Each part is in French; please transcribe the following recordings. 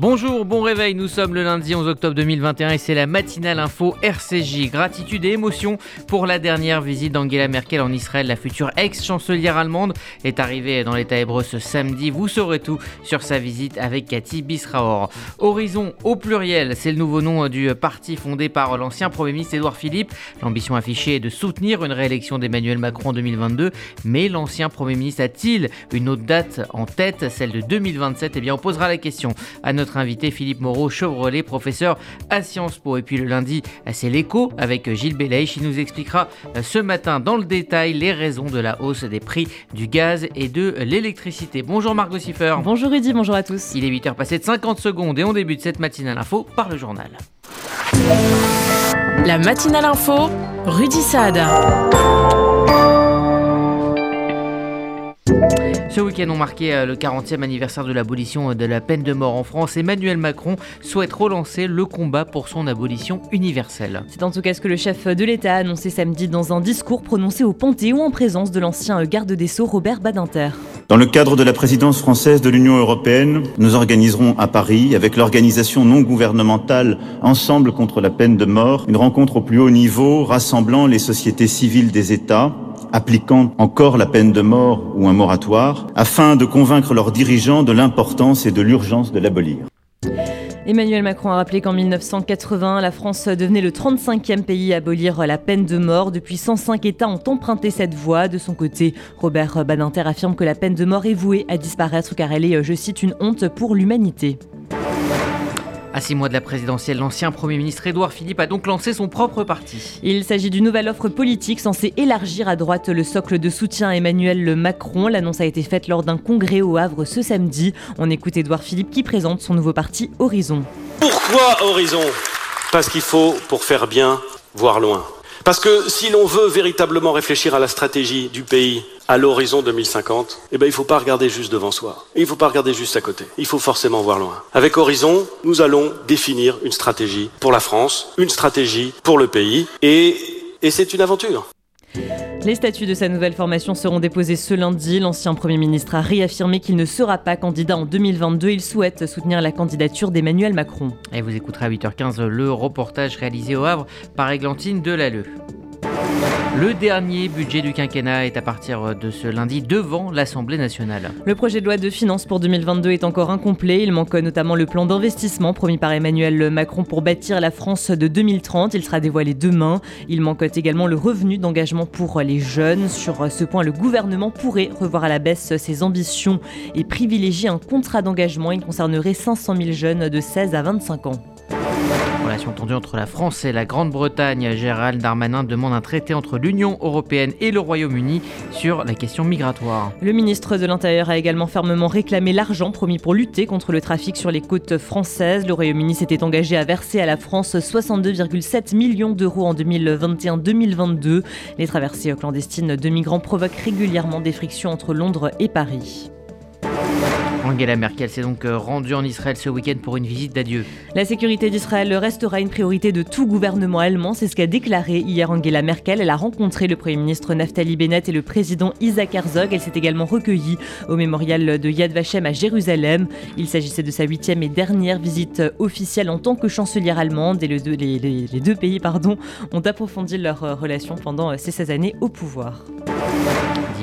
Bonjour, bon réveil, nous sommes le lundi 11 octobre 2021 et c'est la matinale info RCJ. Gratitude et émotion pour la dernière visite d'Angela Merkel en Israël. La future ex-chancelière allemande est arrivée dans l'état hébreu ce samedi. Vous saurez tout sur sa visite avec Cathy Bisraor. Horizon au pluriel, c'est le nouveau nom du parti fondé par l'ancien Premier ministre Édouard Philippe. L'ambition affichée est de soutenir une réélection d'Emmanuel Macron en 2022, mais l'ancien Premier ministre a-t-il une autre date en tête, celle de 2027 Eh bien, on posera la question à notre invité Philippe Moreau, Chevrolet, professeur à Sciences Po. Et puis le lundi, c'est l'écho avec Gilles Belaïch. Il nous expliquera euh, ce matin dans le détail les raisons de la hausse des prix du gaz et de l'électricité. Bonjour Margot Siffer. Bonjour Rudy, bonjour à tous. Il est 8h passé de 50 secondes et on débute cette matinale info par le journal. La matinale info, Rudy Saad. Ce week-end, on marqué euh, le 40e anniversaire de l'abolition euh, de la peine de mort en France. Emmanuel Macron souhaite relancer le combat pour son abolition universelle. C'est en tout cas ce que le chef de l'État a annoncé samedi dans un discours prononcé au Panthéon en présence de l'ancien garde des Sceaux Robert Badinter. Dans le cadre de la présidence française de l'Union européenne, nous organiserons à Paris, avec l'organisation non gouvernementale Ensemble contre la peine de mort, une rencontre au plus haut niveau rassemblant les sociétés civiles des États, appliquant encore la peine de mort ou un moratoire, afin de convaincre leurs dirigeants de l'importance et de l'urgence de l'abolir. Emmanuel Macron a rappelé qu'en 1980, la France devenait le 35e pays à abolir la peine de mort. Depuis 105 États ont emprunté cette voie. De son côté, Robert Badinter affirme que la peine de mort est vouée à disparaître car elle est, je cite, une honte pour l'humanité. À six mois de la présidentielle, l'ancien Premier ministre Édouard Philippe a donc lancé son propre parti. Il s'agit d'une nouvelle offre politique censée élargir à droite le socle de soutien à Emmanuel Macron. L'annonce a été faite lors d'un congrès au Havre ce samedi. On écoute Édouard Philippe qui présente son nouveau parti Horizon. Pourquoi Horizon? Parce qu'il faut, pour faire bien, voir loin. Parce que si l'on veut véritablement réfléchir à la stratégie du pays à l'horizon 2050, eh ben, il ne faut pas regarder juste devant soi. il ne faut pas regarder juste à côté. Il faut forcément voir loin. Avec Horizon, nous allons définir une stratégie pour la France, une stratégie pour le pays. Et, et c'est une aventure. Les statuts de sa nouvelle formation seront déposés ce lundi. L'ancien Premier ministre a réaffirmé qu'il ne sera pas candidat en 2022. Il souhaite soutenir la candidature d'Emmanuel Macron. Et vous écouterez à 8h15 le reportage réalisé au Havre par Églantine Delalleux. Le dernier budget du quinquennat est à partir de ce lundi devant l'Assemblée nationale. Le projet de loi de finances pour 2022 est encore incomplet. Il manque notamment le plan d'investissement promis par Emmanuel Macron pour bâtir la France de 2030. Il sera dévoilé demain. Il manque également le revenu d'engagement pour les jeunes. Sur ce point, le gouvernement pourrait revoir à la baisse ses ambitions et privilégier un contrat d'engagement. Il concernerait 500 000 jeunes de 16 à 25 ans. Relation tendue entre la France et la Grande-Bretagne. Gérald Darmanin demande un traité entre l'Union européenne et le Royaume-Uni sur la question migratoire. Le ministre de l'Intérieur a également fermement réclamé l'argent promis pour lutter contre le trafic sur les côtes françaises. Le Royaume-Uni s'était engagé à verser à la France 62,7 millions d'euros en 2021-2022. Les traversées clandestines de migrants provoquent régulièrement des frictions entre Londres et Paris. Angela Merkel s'est donc euh, rendue en Israël ce week-end pour une visite d'adieu. La sécurité d'Israël restera une priorité de tout gouvernement allemand, c'est ce qu'a déclaré hier Angela Merkel. Elle a rencontré le Premier ministre Naftali Bennett et le président Isaac Herzog. Elle s'est également recueillie au mémorial de Yad Vashem à Jérusalem. Il s'agissait de sa huitième et dernière visite officielle en tant que chancelière allemande et les, deux pays pardon, ont approfondi leurs relations pendant ces 16 années au pouvoir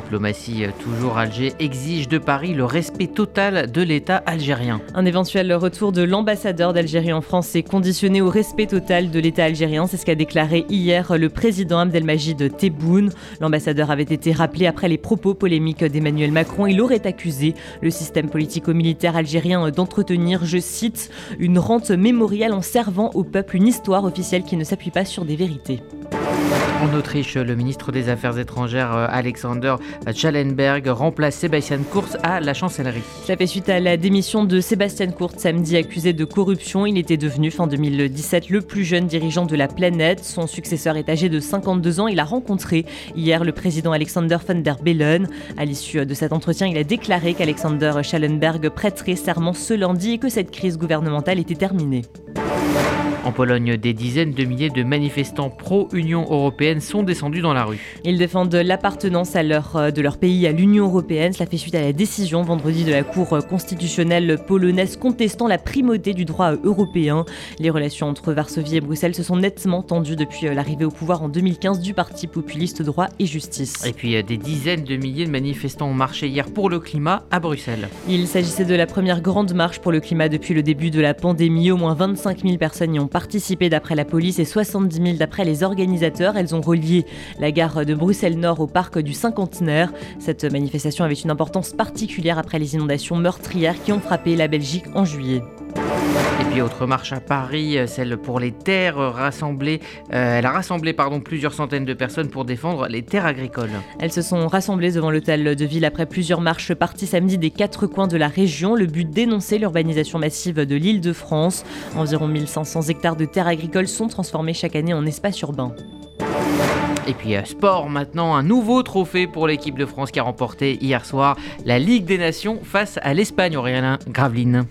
diplomatie, euh, toujours Alger exige de Paris le respect total de l'État algérien. Un éventuel retour de l'ambassadeur d'Algérie en France est conditionné au respect total de l'État algérien. C'est ce qu'a déclaré hier le président Abdelmajid Tebboune. L'ambassadeur avait été rappelé après les propos polémiques d'Emmanuel Macron. Il aurait accusé le système politico-militaire algérien d'entretenir, je cite, une rente mémoriale en servant au peuple une histoire officielle qui ne s'appuie pas sur des vérités. En Autriche, le ministre des Affaires étrangères euh, Alexander Schallenberg remplace Sébastien Kurz à la chancellerie. Cela fait suite à la démission de Sébastien Kurz samedi accusé de corruption. Il était devenu fin 2017 le plus jeune dirigeant de la planète. Son successeur est âgé de 52 ans. Il a rencontré hier le président Alexander von der Bellen. À l'issue de cet entretien, il a déclaré qu'Alexander Schallenberg prêterait serment ce lundi et que cette crise gouvernementale était terminée. En Pologne, des dizaines de milliers de manifestants pro-Union européenne sont descendus dans la rue. Ils défendent l'appartenance à leur, de leur pays à l'Union européenne. Cela fait suite à la décision vendredi de la Cour constitutionnelle polonaise contestant la primauté du droit européen. Les relations entre Varsovie et Bruxelles se sont nettement tendues depuis l'arrivée au pouvoir en 2015 du parti populiste droit et justice. Et puis des dizaines de milliers de manifestants ont marché hier pour le climat à Bruxelles. Il s'agissait de la première grande marche pour le climat depuis le début de la pandémie. Au moins 25 000 personnes y ont participé d'après la police et 70 000 d'après les organisateurs. Elles ont relié la gare de Bruxelles-Nord au parc du Cinquantenaire. Cette manifestation avait une importance particulière après les inondations meurtrières qui ont frappé la Belgique en juillet. Et puis autre marche à Paris, euh, celle pour les terres rassemblées. Euh, elle a rassemblé pardon, plusieurs centaines de personnes pour défendre les terres agricoles. Elles se sont rassemblées devant l'hôtel de ville après plusieurs marches parties samedi des quatre coins de la région. Le but d'énoncer l'urbanisation massive de l'île de France. Environ 1500 hectares de terres agricoles sont transformés chaque année en espace urbain. Et puis euh, sport maintenant, un nouveau trophée pour l'équipe de France qui a remporté hier soir la Ligue des Nations face à l'Espagne, Aurélien Graveline.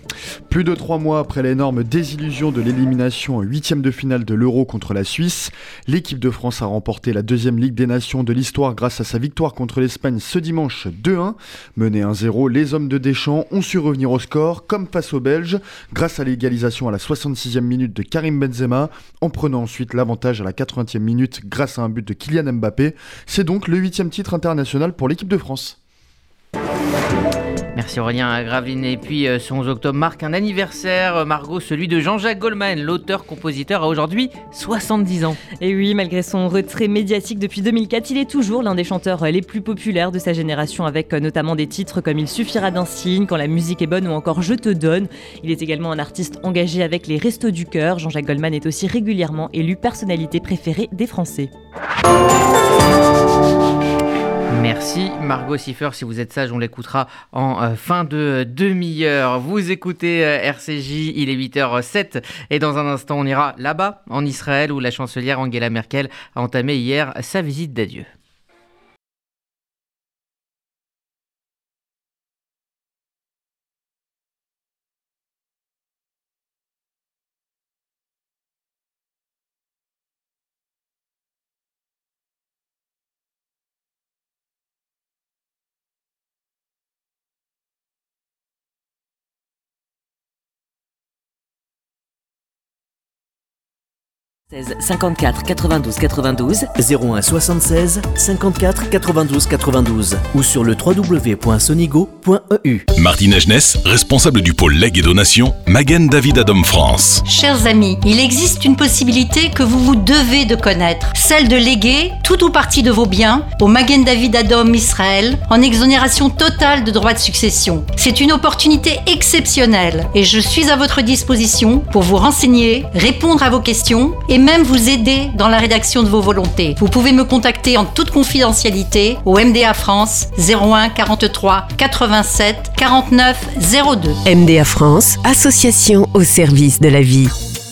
Plus de trois mois après l'énorme désillusion de l'élimination en huitième de finale de l'Euro contre la Suisse, l'équipe de France a remporté la deuxième Ligue des Nations de l'histoire grâce à sa victoire contre l'Espagne ce dimanche 2-1. Mené 1-0, les hommes de Deschamps ont su revenir au score comme face aux Belges grâce à l'égalisation à la 66e minute de Karim Benzema en prenant ensuite l'avantage à la 80e minute grâce à un but de Kylian Mbappé. C'est donc le huitième titre international pour l'équipe de France. Merci Aurélien Graveline. Et puis ce 11 octobre marque un anniversaire, Margot, celui de Jean-Jacques Goldman, l'auteur-compositeur, a aujourd'hui 70 ans. Et oui, malgré son retrait médiatique depuis 2004, il est toujours l'un des chanteurs les plus populaires de sa génération, avec notamment des titres comme Il suffira d'un signe, Quand la musique est bonne ou encore Je te donne. Il est également un artiste engagé avec les Restos du Cœur. Jean-Jacques Goldman est aussi régulièrement élu personnalité préférée des Français. Merci Margot Siffer, si vous êtes sage, on l'écoutera en euh, fin de demi-heure. Vous écoutez euh, RCJ, il est 8h07 et dans un instant on ira là-bas, en Israël, où la chancelière Angela Merkel a entamé hier sa visite d'adieu. « 54 92 92 01 76 54 92 92 ou sur le www.sonigo.eu. Martine Agenès, responsable du pôle legs et donation, Magen David Adom France. Chers amis, il existe une possibilité que vous vous devez de connaître, celle de léguer tout ou partie de vos biens au Magen David Adom Israël en exonération totale de droits de succession. C'est une opportunité exceptionnelle et je suis à votre disposition pour vous renseigner, répondre à vos questions et même vous aider dans la rédaction de vos volontés. Vous pouvez me contacter en toute confidentialité au MDA France 01 43 87 49 02. MDA France, association au service de la vie.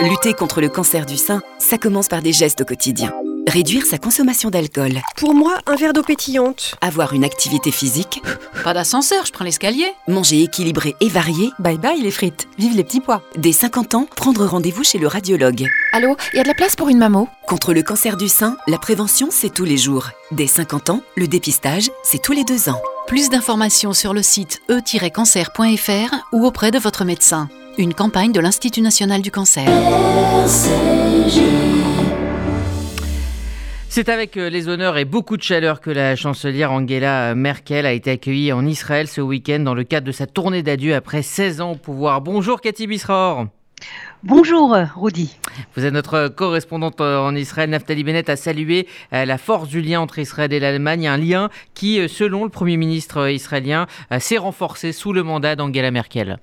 Lutter contre le cancer du sein, ça commence par des gestes au quotidien. Réduire sa consommation d'alcool. Pour moi, un verre d'eau pétillante. Avoir une activité physique. Pas d'ascenseur, je prends l'escalier. Manger équilibré et varié. Bye bye les frites. Vive les petits pois. Dès 50 ans, prendre rendez-vous chez le radiologue. Allô, il y a de la place pour une mammo Contre le cancer du sein, la prévention, c'est tous les jours. Dès 50 ans, le dépistage, c'est tous les deux ans. Plus d'informations sur le site e-cancer.fr ou auprès de votre médecin. Une campagne de l'Institut national du cancer. C'est avec euh, les honneurs et beaucoup de chaleur que la chancelière Angela Merkel a été accueillie en Israël ce week-end dans le cadre de sa tournée d'adieu après 16 ans au pouvoir. Bonjour Cathy Bisraor. Bonjour Rudy. Vous êtes notre correspondante en Israël. Naftali Bennett a salué euh, la force du lien entre Israël et l'Allemagne, un lien qui, euh, selon le Premier ministre israélien, s'est renforcé sous le mandat d'Angela Merkel.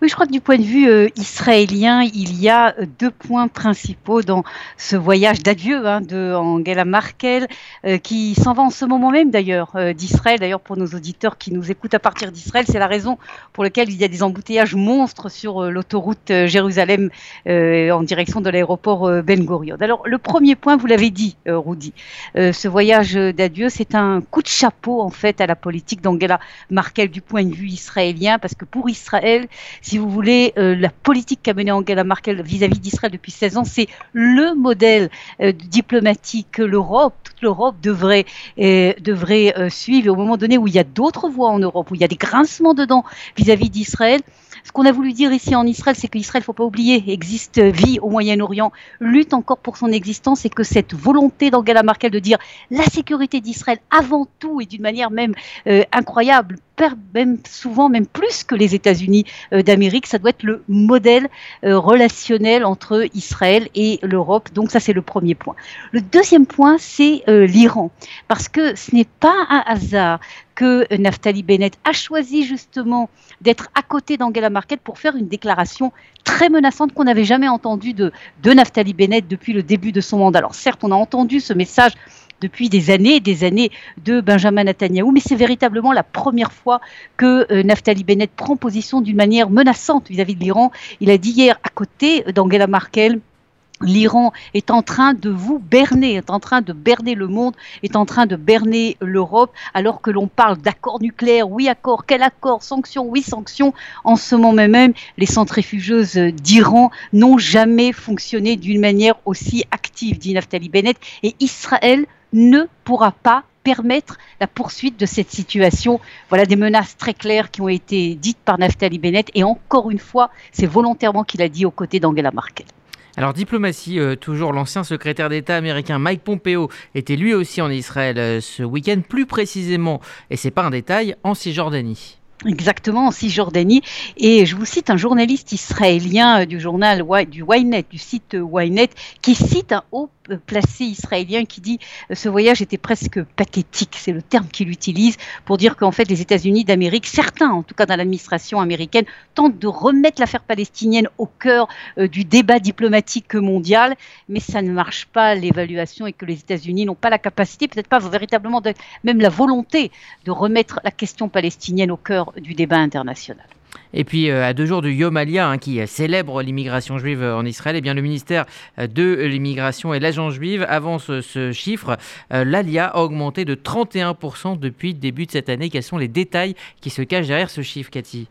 Oui, je crois que du point de vue euh, israélien, il y a euh, deux points principaux dans ce voyage d'adieu hein, de Angela Merkel, euh, qui s'en va en ce moment même d'ailleurs d'Israël. D'ailleurs, pour nos auditeurs qui nous écoutent à partir d'Israël, c'est la raison pour laquelle il y a des embouteillages monstres sur l'autoroute Jérusalem en direction de l'aéroport Ben Gurion. Alors, le premier point, vous l'avez dit, Rudy, ce voyage d'adieu, c'est un coup de chapeau en fait à la politique d'Angela Merkel du point de vue israélien, parce que pour Israël, si vous voulez, euh, la politique qu'a menée Angela Merkel vis-à-vis d'Israël depuis 16 ans, c'est le modèle euh, diplomatique que l'Europe, toute l'Europe devrait, euh, devrait suivre. Et au moment donné où il y a d'autres voix en Europe, où il y a des grincements dedans vis-à-vis d'Israël, ce qu'on a voulu dire ici en Israël, c'est qu'Israël, faut pas oublier, existe, vit au Moyen-Orient, lutte encore pour son existence et que cette volonté d'Angela Merkel de dire la sécurité d'Israël avant tout et d'une manière même incroyable même souvent même plus que les États-Unis euh, d'Amérique. Ça doit être le modèle euh, relationnel entre Israël et l'Europe. Donc ça c'est le premier point. Le deuxième point c'est euh, l'Iran parce que ce n'est pas un hasard que Naftali Bennett a choisi justement d'être à côté d'Angela Merkel pour faire une déclaration très menaçante qu'on n'avait jamais entendue de, de Naftali Bennett depuis le début de son mandat. Alors certes, on a entendu ce message depuis des années et des années de Benjamin Netanyahu, mais c'est véritablement la première fois que euh, Naftali Bennett prend position d'une manière menaçante vis-à-vis de l'Iran. Il a dit hier à côté d'Angela Merkel, L'Iran est en train de vous berner, est en train de berner le monde, est en train de berner l'Europe, alors que l'on parle d'accord nucléaire, oui accord, quel accord, sanctions, oui sanctions. En ce moment même, les centrifugeuses d'Iran n'ont jamais fonctionné d'une manière aussi active, dit Naftali Bennett, et Israël ne pourra pas permettre la poursuite de cette situation. Voilà des menaces très claires qui ont été dites par Naftali Bennett et encore une fois, c'est volontairement qu'il a dit aux côtés d'Angela Merkel. Alors diplomatie, euh, toujours l'ancien secrétaire d'État américain Mike Pompeo était lui aussi en Israël euh, ce week-end, plus précisément, et c'est pas un détail, en Cisjordanie. Exactement, en Cisjordanie. Et je vous cite un journaliste israélien euh, du journal du Ynet, du site Ynet, qui cite un haut placé israélien qui dit euh, ce voyage était presque pathétique, c'est le terme qu'il utilise pour dire qu'en fait les États-Unis d'Amérique, certains en tout cas dans l'administration américaine, tentent de remettre l'affaire palestinienne au cœur euh, du débat diplomatique mondial, mais ça ne marche pas l'évaluation et que les États-Unis n'ont pas la capacité, peut-être pas véritablement, même la volonté de remettre la question palestinienne au cœur du débat international. Et puis, euh, à deux jours du Yom Aliyah, hein, qui célèbre l'immigration juive en Israël, eh bien, le ministère euh, de l'immigration et l'agence juive avance ce chiffre. Euh, L'Alia a augmenté de 31% depuis le début de cette année. Quels sont les détails qui se cachent derrière ce chiffre, Cathy?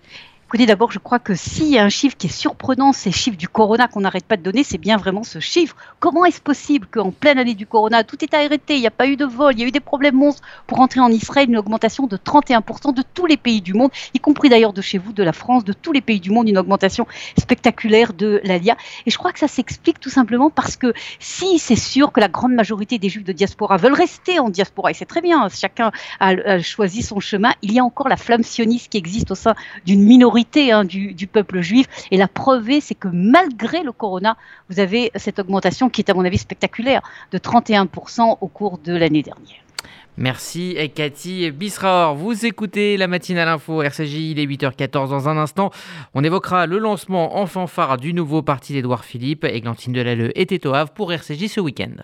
Écoutez, d'abord, je crois que s'il y a un chiffre qui est surprenant, ces chiffres du corona qu'on n'arrête pas de donner, c'est bien vraiment ce chiffre. Comment est-ce possible qu'en pleine année du corona, tout est arrêté, il n'y a pas eu de vol, il y a eu des problèmes monstres pour entrer en Israël, une augmentation de 31% de tous les pays du monde, y compris d'ailleurs de chez vous, de la France, de tous les pays du monde, une augmentation spectaculaire de l'ALIA. Et je crois que ça s'explique tout simplement parce que si c'est sûr que la grande majorité des juifs de diaspora veulent rester en diaspora, et c'est très bien, chacun a, choisi son chemin, il y a encore la flamme sioniste qui existe au sein d'une minorité Hein, du, peuple juif. Et la preuve, c'est que malgré le corona, vous avez cette augmentation qui est à mon avis spectaculaire de 31% au cours de l'année dernière. Merci et Cathy Bisraor. Vous écoutez la matinale info RCJ, il est 8h14 dans un instant. On évoquera le lancement en fanfare du nouveau parti d'Edouard Philippe. Églantine Delalleux était au Havre pour RCJ ce week-end.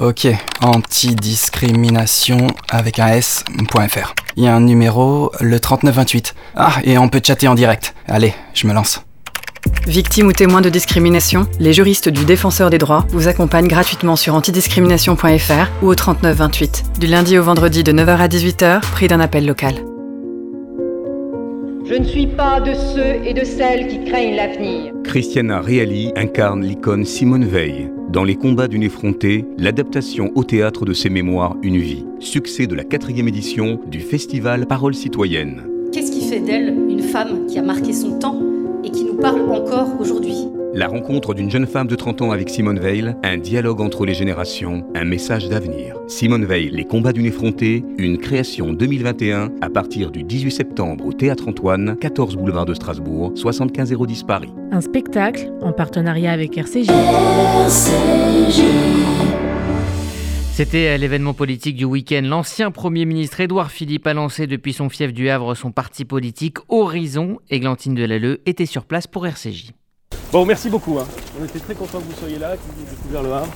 Ok, antidiscrimination avec un S.fr. Il y a un numéro, le 3928. Ah, et on peut chatter en direct. Allez, je me lance. Victime ou témoin de discrimination, les juristes du Défenseur des droits vous accompagnent gratuitement sur antidiscrimination.fr ou au 3928. Du lundi au vendredi de 9h à 18h, prix d'un appel local. Je ne suis pas de ceux et de celles qui craignent l'avenir. Christiana Reali incarne l'icône Simone Veil. Dans Les combats d'une effrontée, l'adaptation au théâtre de ses mémoires Une vie. Succès de la quatrième édition du festival Parole citoyenne. Qu'est-ce qui fait d'elle une femme qui a marqué son temps et qui nous parle encore aujourd'hui? La rencontre d'une jeune femme de 30 ans avec Simone Veil, un dialogue entre les générations, un message d'avenir. Simone Veil, Les combats d'une effrontée, une création 2021 à partir du 18 septembre au Théâtre Antoine, 14 boulevard de Strasbourg, 75 010 Paris. Un spectacle en partenariat avec RCJ. C'était l'événement politique du week-end. L'ancien Premier ministre Édouard Philippe a lancé depuis son fief du Havre son parti politique Horizon. Églantine Delalleux était sur place pour RCJ. Bon, merci beaucoup. hein. On était très contents que vous soyez là, que vous ayez découvert le Havre.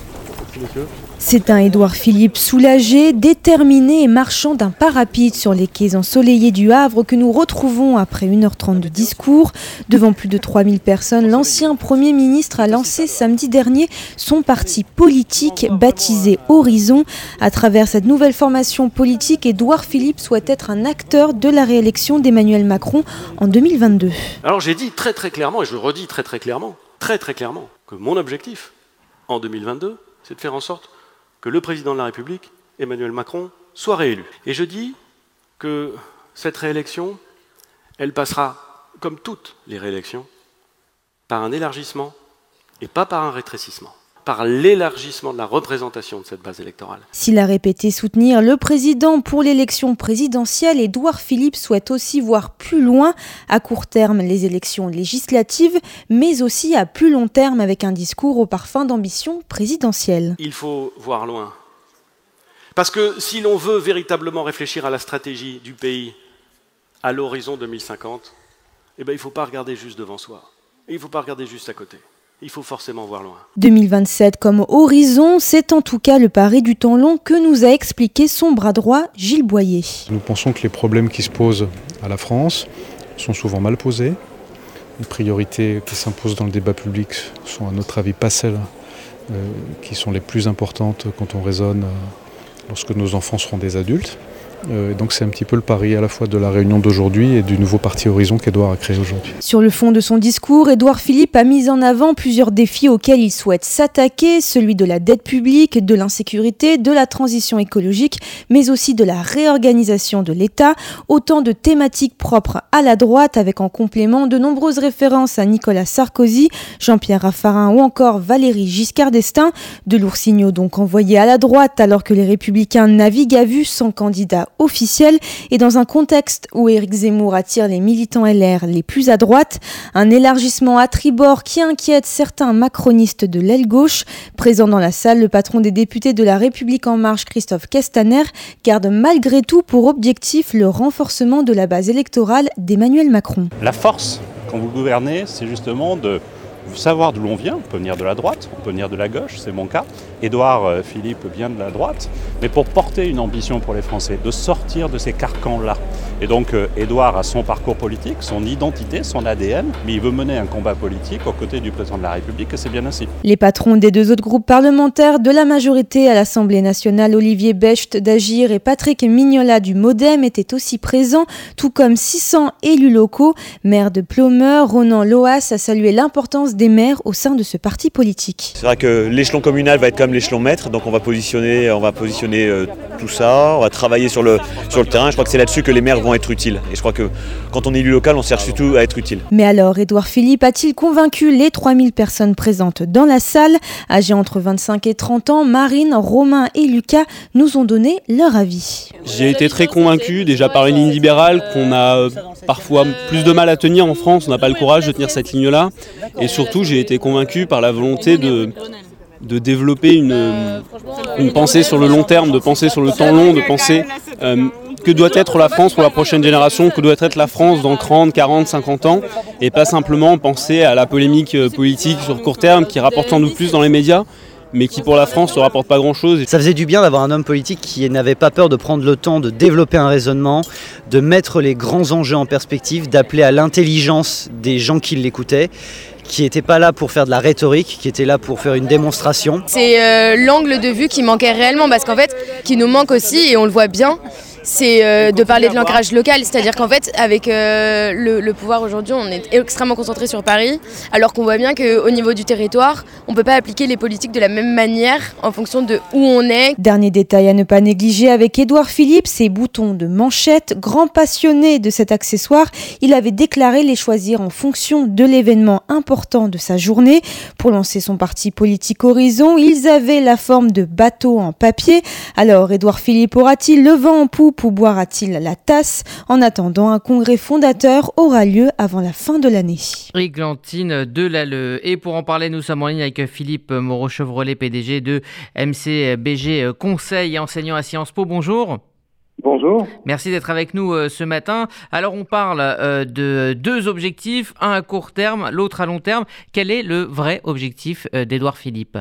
C'est un Édouard Philippe soulagé, déterminé et marchant d'un pas rapide sur les quais ensoleillés du Havre que nous retrouvons après 1h30 de discours. Devant plus de 3000 personnes, l'ancien Premier ministre a lancé samedi dernier son parti politique baptisé Horizon. À travers cette nouvelle formation politique, Édouard Philippe souhaite être un acteur de la réélection d'Emmanuel Macron en 2022. Alors j'ai dit très très clairement, et je le redis très très clairement, très très clairement, que mon objectif en 2022, c'est de faire en sorte que le président de la République, Emmanuel Macron, soit réélu. Et je dis que cette réélection, elle passera, comme toutes les réélections, par un élargissement et pas par un rétrécissement, par l'élargissement de la représentation de cette base électorale. S'il a répété soutenir le président pour l'élection présidentielle, Édouard Philippe souhaite aussi voir plus loin, à court terme les élections législatives, mais aussi à plus long terme avec un discours au parfum d'ambition présidentielle. Il faut voir loin. Parce que si l'on veut véritablement réfléchir à la stratégie du pays à l'horizon 2050, eh ben, il ne faut pas regarder juste devant soi. Et il ne faut pas regarder juste à côté. Il faut forcément voir loin. 2027 comme horizon, c'est en tout cas le pari du temps long que nous a expliqué son bras droit, Gilles Boyer. Nous pensons que les problèmes qui se posent à la France sont souvent mal posés. Les priorités qui s'imposent dans le débat public sont à notre avis pas celles euh, qui sont les plus importantes quand on raisonne euh, lorsque nos enfants seront des adultes. Euh, donc c'est un petit peu le pari à la fois de la réunion d'aujourd'hui et du nouveau parti Horizon qu'Edouard a créé aujourd'hui. Sur le fond de son discours, Édouard Philippe a mis en avant plusieurs défis auxquels il souhaite s'attaquer, celui de la dette publique, de l'insécurité, de la transition écologique, mais aussi de la réorganisation de l'État, autant de thématiques propres à la droite avec en complément de nombreuses références à Nicolas Sarkozy, Jean-Pierre Raffarin ou encore Valéry Giscard d'Estaing, de lourds signaux donc envoyés à la droite alors que les républicains naviguent à vue sans candidat officiel et dans un contexte où Éric Zemmour attire les militants LR les plus à droite, un élargissement à tribord qui inquiète certains macronistes de l'aile gauche. Présent dans la salle, le patron des députés de la République en marche, Christophe Castaner, garde malgré tout pour objectif le renforcement de la base électorale d'Emmanuel Macron. La force, quand vous gouvernez, c'est justement de savoir d'où l'on vient. On peut venir de la droite, on peut venir de la gauche, c'est mon cas. Édouard euh, Philippe vient de la droite, mais pour porter une ambition pour les Français, de sortir de ces carcans-là. Et donc euh, Édouard a son parcours politique, son identité, son ADN, mais il veut mener un combat politique aux côtés du président de la République et c'est bien ainsi. Les patrons des deux autres groupes parlementaires de la majorité à l'Assemblée nationale, Olivier Becht d'Agir et Patrick Mignola du Modem étaient aussi présents, tout comme 600 élus locaux. Maire de Plomeur, Ronan Loas a salué l'importance des maires au sein de ce parti politique. C'est vrai que l'échelon communal va être comme l'échelon maître, donc on va positionner, on va positionner euh, tout ça, on va travailler sur le, sur le terrain. Je crois que c'est là-dessus que les maires vont être utiles. Et je crois que quand on est élu local, on cherche surtout à être utile. Mais alors, Édouard Philippe a-t-il convaincu les 3000 personnes présentes dans la salle? Âgés entre 25 et 30 ans, Marine, Romain et Lucas nous ont donné leur avis. J'ai été très convaincu déjà par une ligne libérale qu'on a euh, parfois plus de mal à tenir en France, on n'a pas le courage de tenir cette ligne-là. Et surtout, j'ai été convaincu par la volonté de de développer une, une pensée sur le long terme, de penser sur le temps long, de penser euh, que doit être la France pour la prochaine génération, que doit être la France dans 30, 40, 50 ans, et pas simplement penser à la polémique euh, politique sur court terme qui rapporte sans doute plus dans les médias, mais qui pour la France ne rapporte pas grand-chose. Ça faisait du bien d'avoir un homme politique qui n'avait pas peur de prendre le temps de développer un raisonnement, de mettre les grands enjeux en perspective, d'appeler à l'intelligence des gens qui l'écoutaient qui n'était pas là pour faire de la rhétorique, qui était là pour faire une démonstration. C'est euh, l'angle de vue qui manquait réellement, parce qu'en fait, qui nous manque aussi, et on le voit bien, c'est euh, de parler de l'ancrage local. C'est-à-dire qu'en fait, avec euh, le, pouvoir aujourd'hui, on est extrêmement concentré sur Paris, alors qu'on voit bien qu'au niveau du territoire, on ne peut pas appliquer les politiques de la même manière en fonction de où on est. Dernier détail à ne pas négliger avec Édouard Philippe, ses boutons de manchette. Grand passionné de cet accessoire, il avait déclaré les choisir en fonction de l'événement important de sa journée. Pour lancer son parti politique Horizon, ils avaient la forme de bateaux en papier. Alors, Édouard Philippe aura-t-il le vent en poupe ou boira-t-il la tasse En attendant, un congrès fondateur aura lieu avant la fin de l'année. Églantine Delalleux. Et pour en parler, nous sommes en ligne avec Philippe Moreau-Chevrolet, PDG de MCBG Conseil et enseignant à Sciences Po. Bonjour. Bonjour. Merci d'être avec nous euh, ce matin. Alors on parle euh, de deux objectifs, un à court terme, l'autre à long terme. Quel est le vrai objectif euh, d'Edouard Philippe?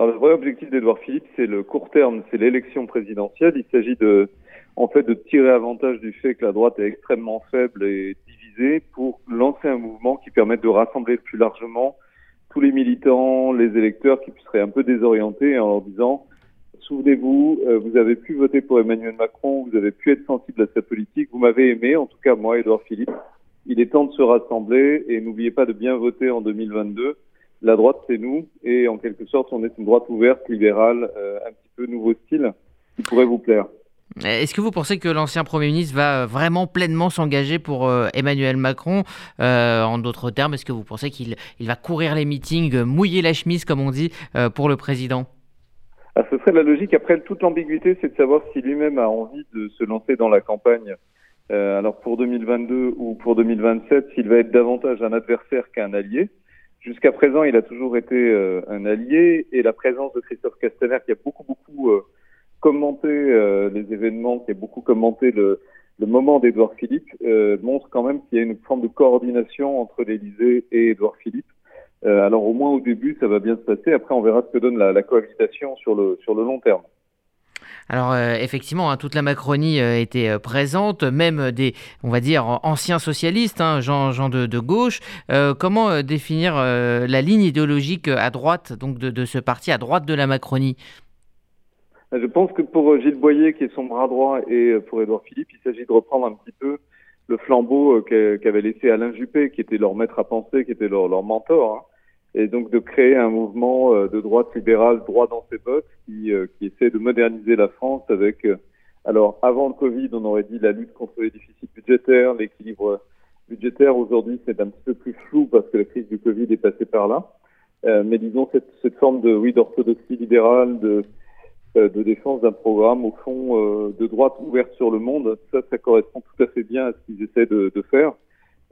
Alors, le vrai objectif d'Edouard Philippe, c'est le court terme, c'est l'élection présidentielle. Il s'agit de, en fait, de tirer avantage du fait que la droite est extrêmement faible et divisée pour lancer un mouvement qui permette de rassembler plus largement tous les militants, les électeurs qui seraient un peu désorientés en leur disant souvenez-vous, euh, vous avez pu voter pour Emmanuel Macron, vous avez pu être sensible à sa politique, vous m'avez aimé, en tout cas moi, Edouard Philippe. Il est temps de se rassembler et n'oubliez pas de bien voter en 2022 la droite, c'est nous, et en quelque sorte, on est une droite ouverte, libérale, euh, un petit peu nouveau style, qui pourrait vous plaire. Est-ce que vous pensez que l'ancien Premier ministre va vraiment pleinement s'engager pour euh, Emmanuel Macron? Euh, En d'autres termes, est-ce que vous pensez qu'il il va courir les meetings, mouiller la chemise, comme on dit, pour le président? Ah, Ce serait la logique. Après, toute l'ambiguïté, c'est de savoir si lui-même a envie de se lancer dans la campagne. alors pour 2022 ou pour 2027, s'il va être davantage un adversaire qu'un allié. Jusqu'à présent, il a toujours été euh, un allié et la présence de Christophe Castaner, qui a beaucoup, beaucoup euh, commenté euh, les événements, qui a beaucoup commenté le, moment d'Edouard Philippe, montre quand même qu'il y a une forme de coordination entre l'Élysée et Edouard Philippe. alors au moins au début, ça va bien se passer. Après, on verra ce que donne la, la cohabitation sur le, sur le long terme. Alors euh, effectivement, hein, toute la Macronie euh, était euh, présente, même des, on va dire, anciens socialistes, hein, gens, de, gauche. comment définir la ligne idéologique à droite donc de, ce parti, à droite de la Macronie? Je pense que pour Gilles Boyer, qui est son bras droit, et pour Édouard Philippe, il s'agit de reprendre un petit peu le flambeau qu'avait laissé Alain Juppé, qui était leur maître à penser, qui était leur, mentor. Hein et donc de créer un mouvement euh, de droite libérale droit dans ses bottes qui, euh, qui essaie de moderniser la France avec euh, alors avant le Covid on aurait dit la lutte contre les déficits budgétaires, l'équilibre budgétaire. Aujourd'hui c'est un petit peu plus flou parce que la crise du Covid est passée par là. Mais disons cette, cette forme de oui d'orthodoxie libérale de de défense d'un programme au fond de droite ouverte sur le monde ça ça correspond tout à fait bien à ce qu'ils essaient de, de faire.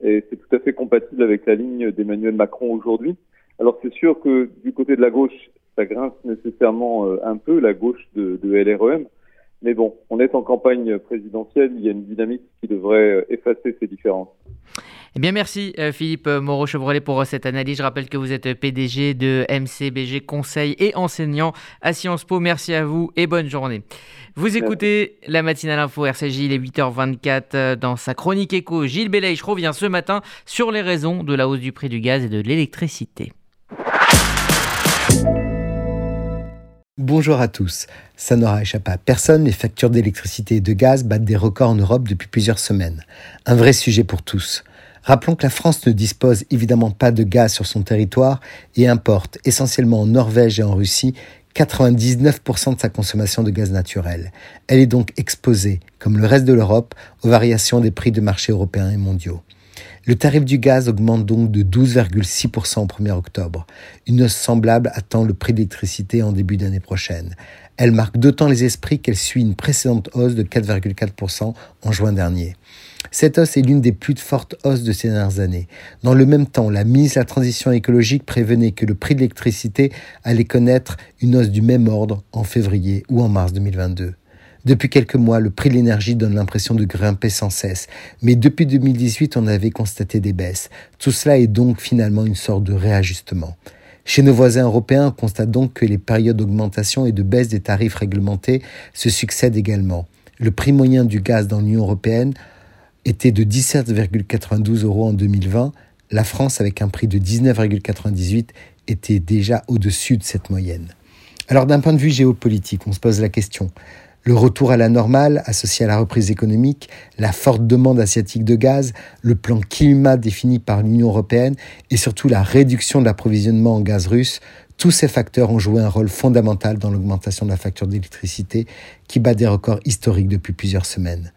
Et c'est tout à fait compatible avec la ligne d'Emmanuel Macron aujourd'hui alors c'est sûr que du côté de la gauche, ça grince nécessairement euh, un peu, la gauche de, de LREM. Mais bon, on est en campagne présidentielle, il y a une dynamique qui devrait euh, effacer ces différences. Eh bien, merci Philippe Moreau-Chevrolet pour cette analyse. Je rappelle que vous êtes PDG de MCBG Conseil et enseignant à Sciences Po. Merci à vous et bonne journée. Vous écoutez la matinale info RCJ, il est 8h24 dans sa chronique éco. Gilles Belaïch revient ce matin sur les raisons de la hausse du prix du gaz et de l'électricité. Bonjour à tous. Ça n'aura échappé à personne, les factures d'électricité et de gaz battent des records en Europe depuis plusieurs semaines. Un vrai sujet pour tous. Rappelons que la France ne dispose évidemment pas de gaz sur son territoire et importe essentiellement en Norvège et en Russie 99% de sa consommation de gaz naturel. Elle est donc exposée, comme le reste de l'Europe, aux variations des prix de marché européens et mondiaux. Le tarif du gaz augmente donc de 12,6% au 1er octobre. Une hausse semblable attend le prix de l'électricité en début d'année prochaine. Elle marque d'autant les esprits qu'elle suit une précédente hausse de 4,4% en juin dernier. Cette hausse est l'une des plus fortes hausses de ces dernières années. Dans le même temps, la ministre de la Transition écologique prévenait que le prix de l'électricité allait connaître une hausse du même ordre en février ou en mars 2022. Depuis quelques mois, le prix de l'énergie donne l'impression de grimper sans cesse, mais depuis 2018, on avait constaté des baisses. Tout cela est donc finalement une sorte de réajustement. Chez nos voisins européens, on constate donc que les périodes d'augmentation et de baisse des tarifs réglementés se succèdent également. Le prix moyen du gaz dans l'Union européenne était de 17,92 euros en 2020. La France, avec un prix de 19,98, était déjà au-dessus de cette moyenne. Alors d'un point de vue géopolitique, on se pose la question. Le retour à la normale, associé à la reprise économique, la forte demande asiatique de gaz, le plan climat défini par l'Union européenne et surtout la réduction de l'approvisionnement en gaz russe, tous ces facteurs ont joué un rôle fondamental dans l'augmentation de la facture d'électricité qui bat des records historiques depuis plusieurs semaines.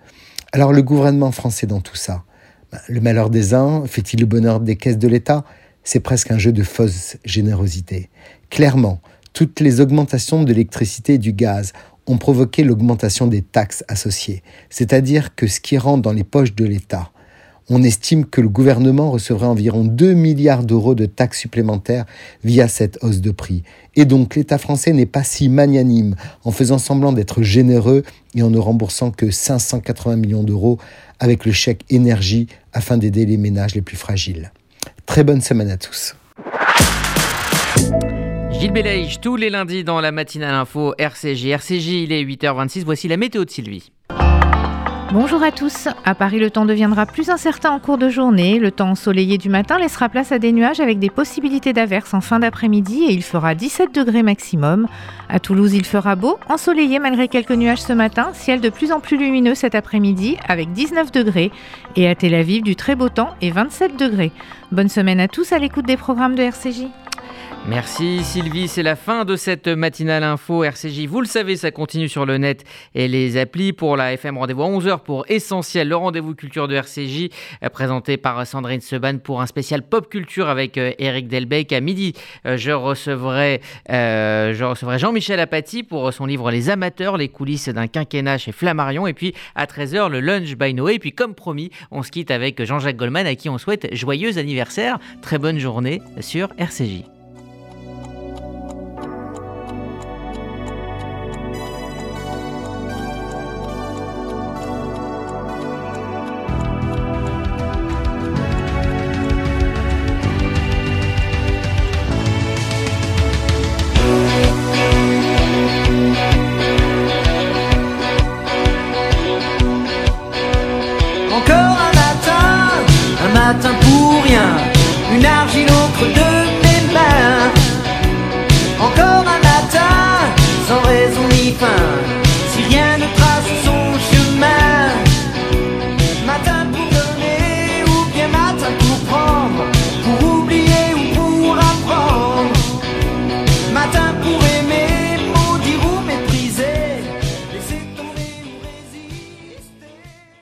Alors le gouvernement français dans tout ça, ben, le malheur des uns fait-il le bonheur des caisses de l'État? C'est presque un jeu de fausse générosité. Clairement, toutes les augmentations de l'électricité et du gaz ont provoqué l'augmentation des taxes associées, c'est-à-dire que ce qui rentre dans les poches de l'État. On estime que le gouvernement recevrait environ 2 milliards d'euros de taxes supplémentaires via cette hausse de prix. Et donc l'État français n'est pas si magnanime en faisant semblant d'être généreux et en ne remboursant que 580 millions d'euros avec le chèque énergie afin d'aider les ménages les plus fragiles. Très bonne semaine à tous. Gilles Belaïch, tous les lundis dans la matinale info RCJ. RCJ, il est 8h26. Voici la météo de Sylvie. Bonjour à tous. À Paris, le temps deviendra plus incertain en cours de journée. Le temps ensoleillé du matin laissera place à des nuages avec des possibilités d'averses en fin d'après-midi et il fera 17 degrés maximum. À Toulouse, il fera beau, ensoleillé malgré quelques nuages ce matin, ciel de plus en plus lumineux cet après-midi avec 19 degrés. Et à Tel Aviv, du très beau temps et 27 degrés. Bonne semaine à tous à l'écoute des programmes de RCJ. Merci Sylvie, c'est la fin de cette matinale info RCJ. Vous le savez, ça continue sur le net et les applis pour la FM. Rendez-vous à 11h pour Essentiel, le rendez-vous culture de RCJ, euh, présenté par Sandrine Seban pour un spécial pop culture avec Eric euh, Delbecq. À midi, euh, je recevrai, je recevrai Jean-Michel Apathy pour son livre Les amateurs, les coulisses d'un quinquennat chez Flammarion. Et puis à 13h, le lunch by Noé. Et puis comme promis, on se quitte avec Jean-Jacques Goldman à qui on souhaite joyeux anniversaire. Très bonne journée sur RCJ.